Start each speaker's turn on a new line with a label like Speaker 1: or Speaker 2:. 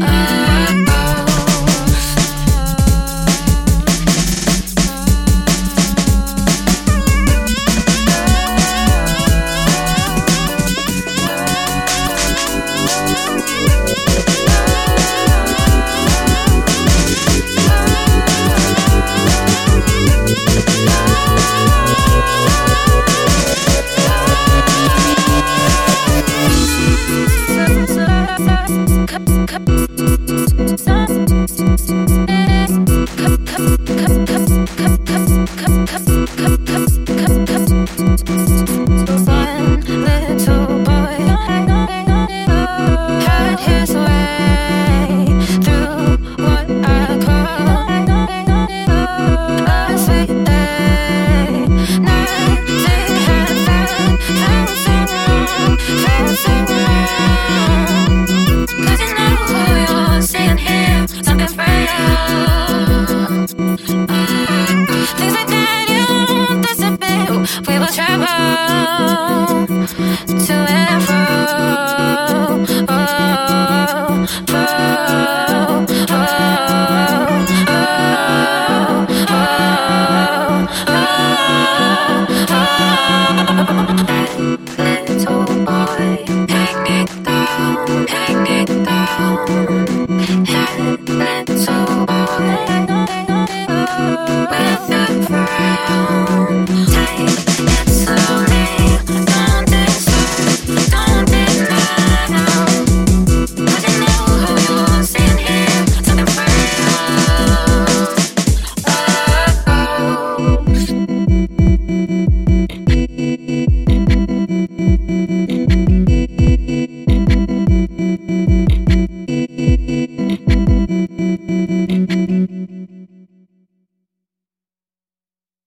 Speaker 1: who Cause, cause, cause. we will travel to and fro. Oh, oh, oh, oh, Little boy, hang it down, hang it down.